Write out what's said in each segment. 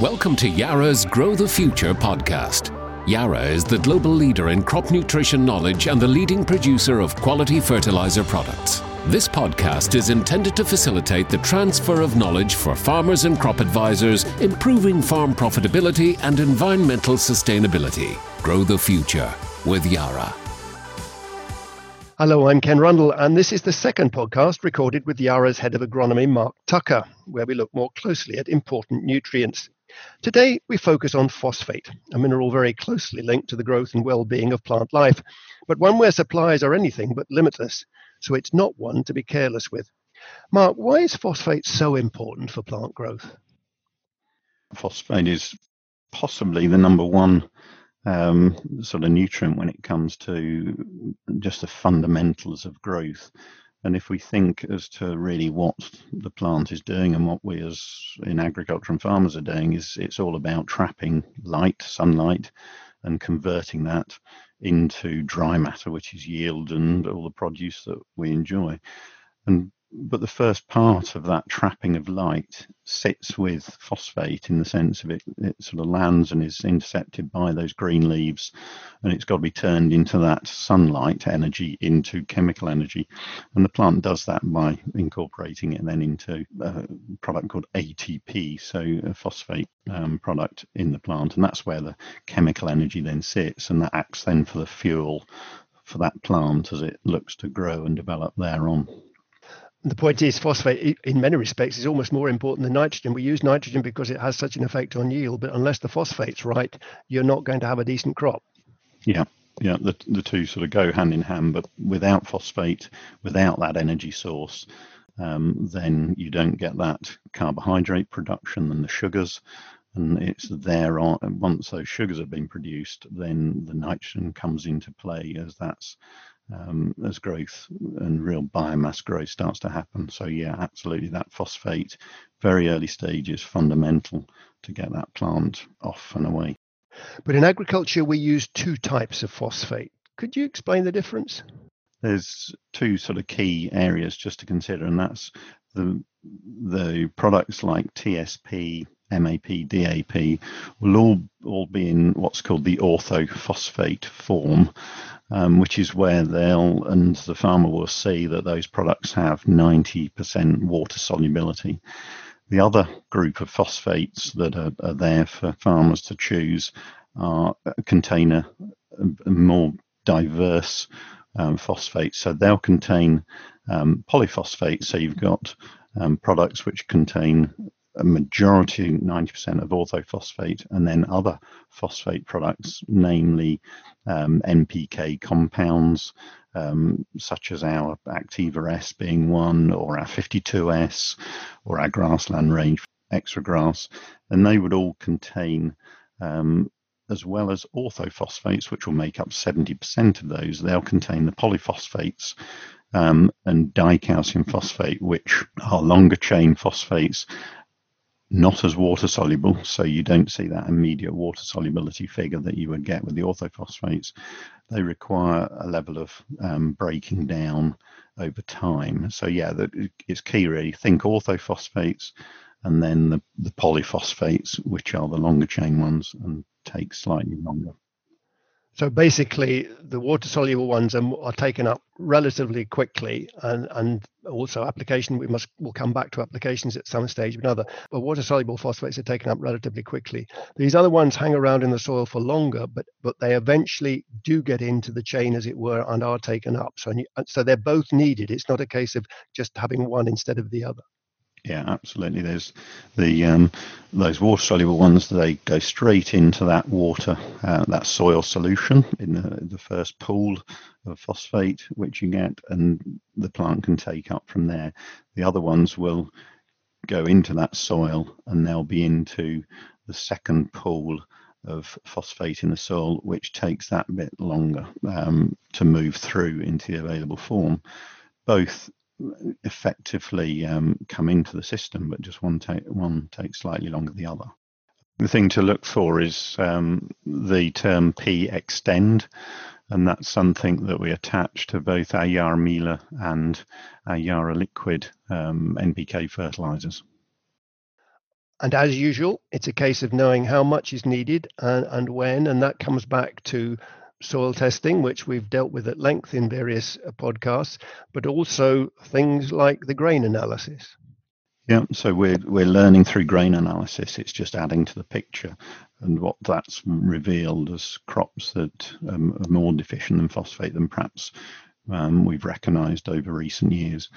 Welcome to Yara's Grow the Future podcast. Yara is the global leader in crop nutrition knowledge and the leading producer of quality fertilizer products. This podcast is intended to facilitate the transfer of knowledge for farmers and crop advisors, improving farm profitability and environmental sustainability. Grow the future with Yara. Hello, I'm Ken Rundle, and this is the second podcast recorded with Yara's head of agronomy, Mark Tucker, where we look more closely at important nutrients. Today, we focus on phosphate, a mineral very closely linked to the growth and well being of plant life, but one where supplies are anything but limitless, so it's not one to be careless with. Mark, why is phosphate so important for plant growth? Phosphate is possibly the number one um, sort of nutrient when it comes to just the fundamentals of growth. And if we think as to really what the plant is doing and what we as in agriculture and farmers are doing is it's all about trapping light, sunlight, and converting that into dry matter, which is yield and all the produce that we enjoy. And but the first part of that trapping of light sits with phosphate in the sense of it, it sort of lands and is intercepted by those green leaves, and it's got to be turned into that sunlight energy into chemical energy. And the plant does that by incorporating it then into a product called ATP, so a phosphate um, product in the plant. And that's where the chemical energy then sits, and that acts then for the fuel for that plant as it looks to grow and develop thereon the point is phosphate in many respects is almost more important than nitrogen. We use nitrogen because it has such an effect on yield but unless the phosphate's right you're not going to have a decent crop. Yeah yeah the, the two sort of go hand in hand but without phosphate without that energy source um, then you don't get that carbohydrate production and the sugars and it's there on once those sugars have been produced then the nitrogen comes into play as that's um, as growth and real biomass growth starts to happen. So yeah, absolutely, that phosphate, very early stage is fundamental to get that plant off and away. But in agriculture, we use two types of phosphate. Could you explain the difference? There's two sort of key areas just to consider, and that's the the products like TSP MAP, DAP will all, all be in what's called the orthophosphate form, um, which is where they'll, and the farmer will see that those products have 90% water solubility. The other group of phosphates that are, are there for farmers to choose are contain a, a more diverse um, phosphates. So they'll contain um, polyphosphate. So you've got um, products which contain a majority, 90% of orthophosphate, and then other phosphate products, namely um, NPK compounds, um, such as our Actyva S being one, or our 52S, or our grassland range extra grass, and they would all contain um, as well as orthophosphates, which will make up 70% of those, they'll contain the polyphosphates um, and dicalcium phosphate, which are longer chain phosphates not as water soluble, so you don't see that immediate water solubility figure that you would get with the orthophosphates. They require a level of um, breaking down over time. So yeah, it's key really. Think orthophosphates and then the, the polyphosphates, which are the longer chain ones and take slightly longer. So basically, the water soluble ones are, are, taken up relatively quickly, and, and also application. We must we'll come back to applications at some stage or another. But water soluble phosphates are taken up relatively quickly. These other ones hang around in the soil for longer, but but they eventually do get into the chain, as it were, and are taken up. So so they're both needed. It's not a case of just having one instead of the other. Yeah, absolutely. There's the um, those water soluble ones. They go straight into that water, uh, that soil solution in the, the first pool of phosphate which you get, and the plant can take up from there. The other ones will go into that soil, and they'll be into the second pool of phosphate in the soil, which takes that bit longer um, to move through into the available form. Both effectively um, come into the system, but just one take one takes slightly longer than the other. The thing to look for is um, the term P extend, and that's something that we attach to both our Yara Mila and our Yara Liquid um, NPK fertilizers. And as usual, it's a case of knowing how much is needed and, and when, and that comes back to soil testing, which we've dealt with at length in various uh, podcasts, but also things like the grain analysis. Yeah, so we're we're learning through grain analysis. It's just adding to the picture, and what that's revealed as crops that um, are more deficient in phosphate than perhaps um, we've recognised over recent years.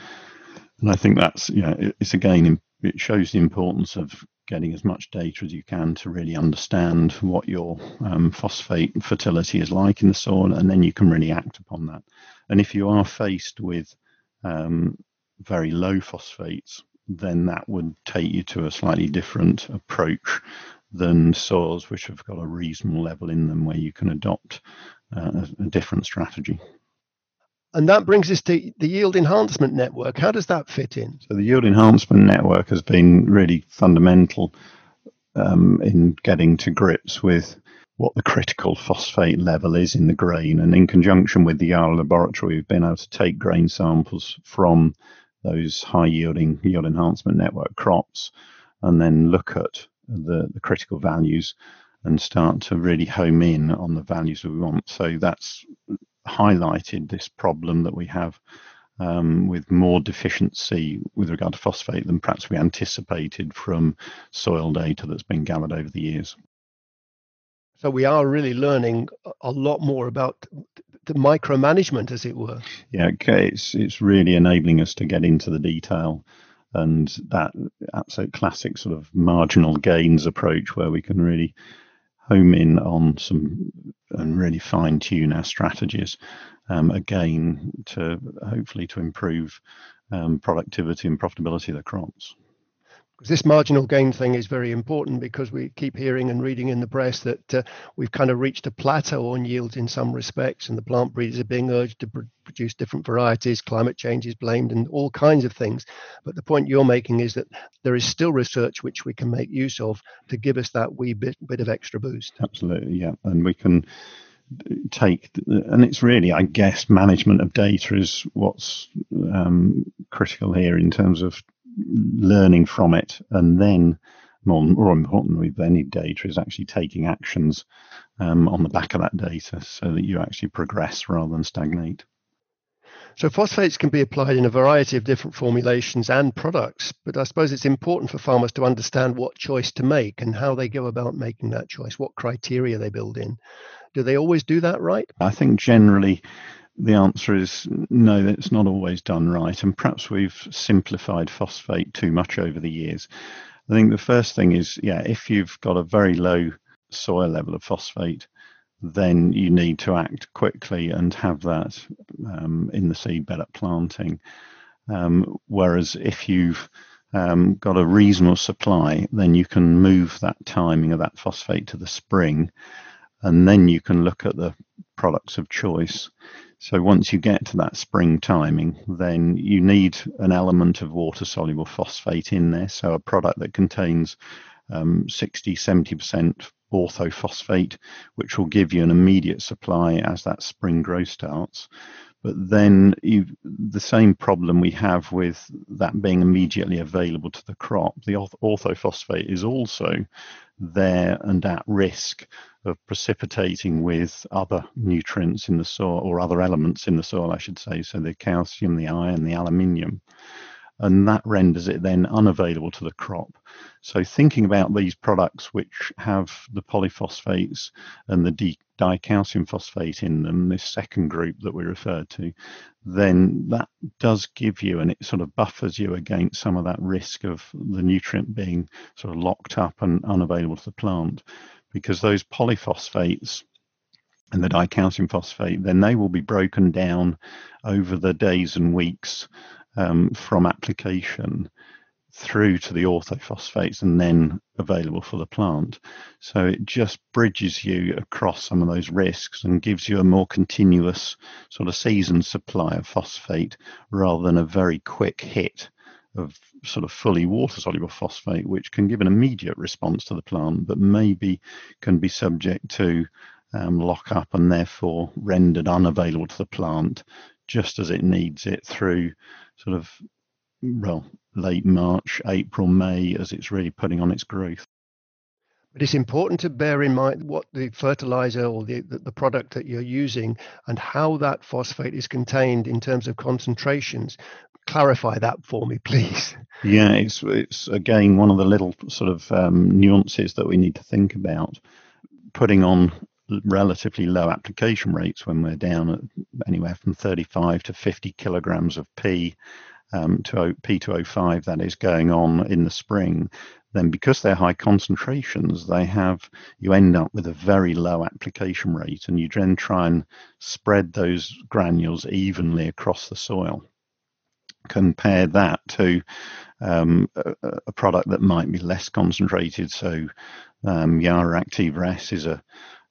And I think that's know it's again it shows the importance of getting as much data as you can to really understand what your um, phosphate fertility is like in the soil, and then you can really act upon that. And if you are faced with um, very low phosphates, then that would take you to a slightly different approach than soils which have got a reasonable level in them where you can adopt uh, a, a different strategy. And that brings us to the yield enhancement network. How does that fit in? So the yield enhancement network has been really fundamental um, in getting to grips with what the critical phosphate level is in the grain. And in conjunction with the Yara laboratory, we've been able to take grain samples from those high yielding yield enhancement network crops and then look at the, the critical values and start to really home in on the values we want. So that's highlighted this problem that we have um, with more deficiency with regard to phosphate than perhaps we anticipated from soil data that's been gathered over the years. So we are really learning a lot more about the micromanagement, as it were. Yeah, okay. It's it's really enabling us to get into the detail, and that that's a classic sort of marginal gains approach where we can really home in on some and really fine tune our strategies um, again to hopefully to improve um, productivity and profitability of the crops this marginal gain thing is very important because we keep hearing and reading in the press that uh, we've kind of reached a plateau on yields in some respects, and the plant breeders are being urged to pr- produce different varieties. Climate change is blamed, and all kinds of things. But the point you're making is that there is still research which we can make use of to give us that wee bit bit of extra boost. Absolutely, yeah, and we can take and it's really i guess management of data is what's um, critical here in terms of learning from it, and then more, more importantly with any data is actually taking actions um, on the back of that data so that you actually progress rather than stagnate. So phosphates can be applied in a variety of different formulations and products, but I suppose it's important for farmers to understand what choice to make and how they go about making that choice, what criteria they build in. Do they always do that right? I think generally the answer is no, it's not always done right. And perhaps we've simplified phosphate too much over the years. I think the first thing is, yeah, if you've got a very low soil level of phosphate, then you need to act quickly and have that um, in the seedbed at planting. Um, whereas if you've um, got a reasonable supply, then you can move that timing of that phosphate to the spring, and then you can look at the products of choice. So once you get to that spring timing, then you need an element of water soluble phosphate in there. So a product that contains um, 60, 70% orthophosphate, which will give you an immediate supply as that spring growth starts. But then you, the same problem we have with that being immediately available to the crop, the orthophosphate is also there and at risk of precipitating with other nutrients in the soil or other elements in the soil, I should say. So the calcium, the iron, the aluminium. And that renders it then unavailable to the crop. So, thinking about these products which have the polyphosphates and the di- dicalcium phosphate in them, this second group that we referred to, then that does give you and it sort of buffers you against some of that risk of the nutrient being sort of locked up and unavailable to the plant because those polyphosphates and the dicalcium phosphate, then they will be broken down over the days and weeks um, from application through to the orthophosphates and then available for the plant. So it just bridges you across some of those risks and gives you a more continuous sort of season supply of phosphate rather than a very quick hit of sort of fully water soluble phosphate, which can give an immediate response to the plant, but maybe can be subject to um, lock up and therefore rendered unavailable to the plant just as it needs it through sort of well, late March, April, May, as it's really putting on its growth. But it's important to bear in mind what the fertilizer or the, the, product that you're using and how that phosphate is contained in terms of concentrations. Clarify that for me, please. Yeah, it's, it's again one of the little sort of um, nuances that we need to think about. Putting on relatively low application rates when we're down at anywhere from 35 to 50 kilograms of P um, to P2O5 that is going on in the spring, then because they're high concentrations, they have you end up with a very low application rate, and you then try and spread those granules evenly across the soil. Compare that to um, a, a, product that might be less concentrated. So um, Yara Actyva S is a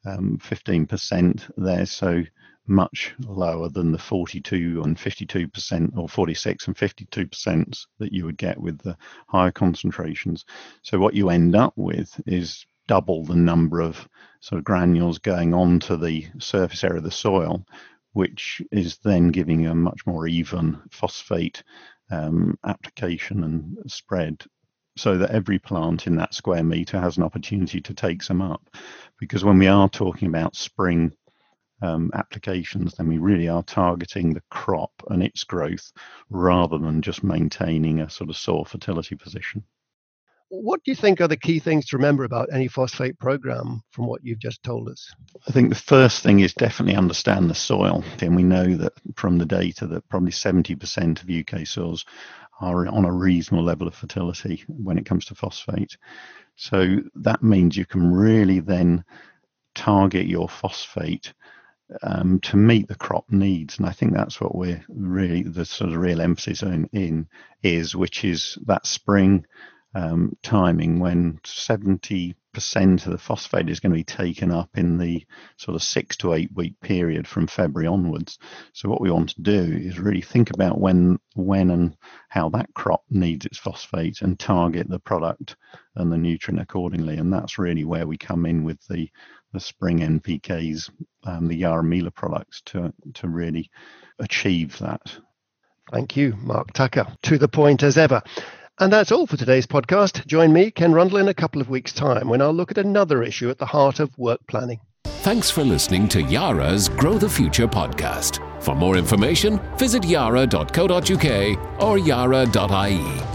um, 15% there, so much lower than the 42 and 52% or 46 and 52% that you would get with the higher concentrations. So what you end up with is double the number of sort of granules going onto the surface area of the soil, which is then giving a much more even phosphate um, application and spread so that every plant in that square meter has an opportunity to take some up. Because when we are talking about spring um, applications, then we really are targeting the crop and its growth rather than just maintaining a sort of soil fertility position. What do you think are the key things to remember about any phosphate program from what you've just told us? I think the first thing is definitely understand the soil. And we know that from the data that probably 70% of UK soils are on a reasonable level of fertility when it comes to phosphate. So that means you can really then target your phosphate um, to meet the crop needs. And I think that's what we're really the sort of real emphasis in, in is, which is that spring um, timing when 70% of the phosphate is going to be taken up in the sort of six to eight week period from February onwards. So what we want to do is really think about when, when and how that crop needs its phosphate and target the product and the nutrient accordingly. And that's really where we come in with the the spring NPKs, um, the Yaramila products to, to really achieve that. Thank you, Mark Tucker. To the point as ever. And that's all for today's podcast. Join me, Ken Rundle, in a couple of weeks' time when I'll look at another issue at the heart of work planning. Thanks for listening to Yara's Grow the Future podcast. For more information, visit yara.co.uk or yara.ie.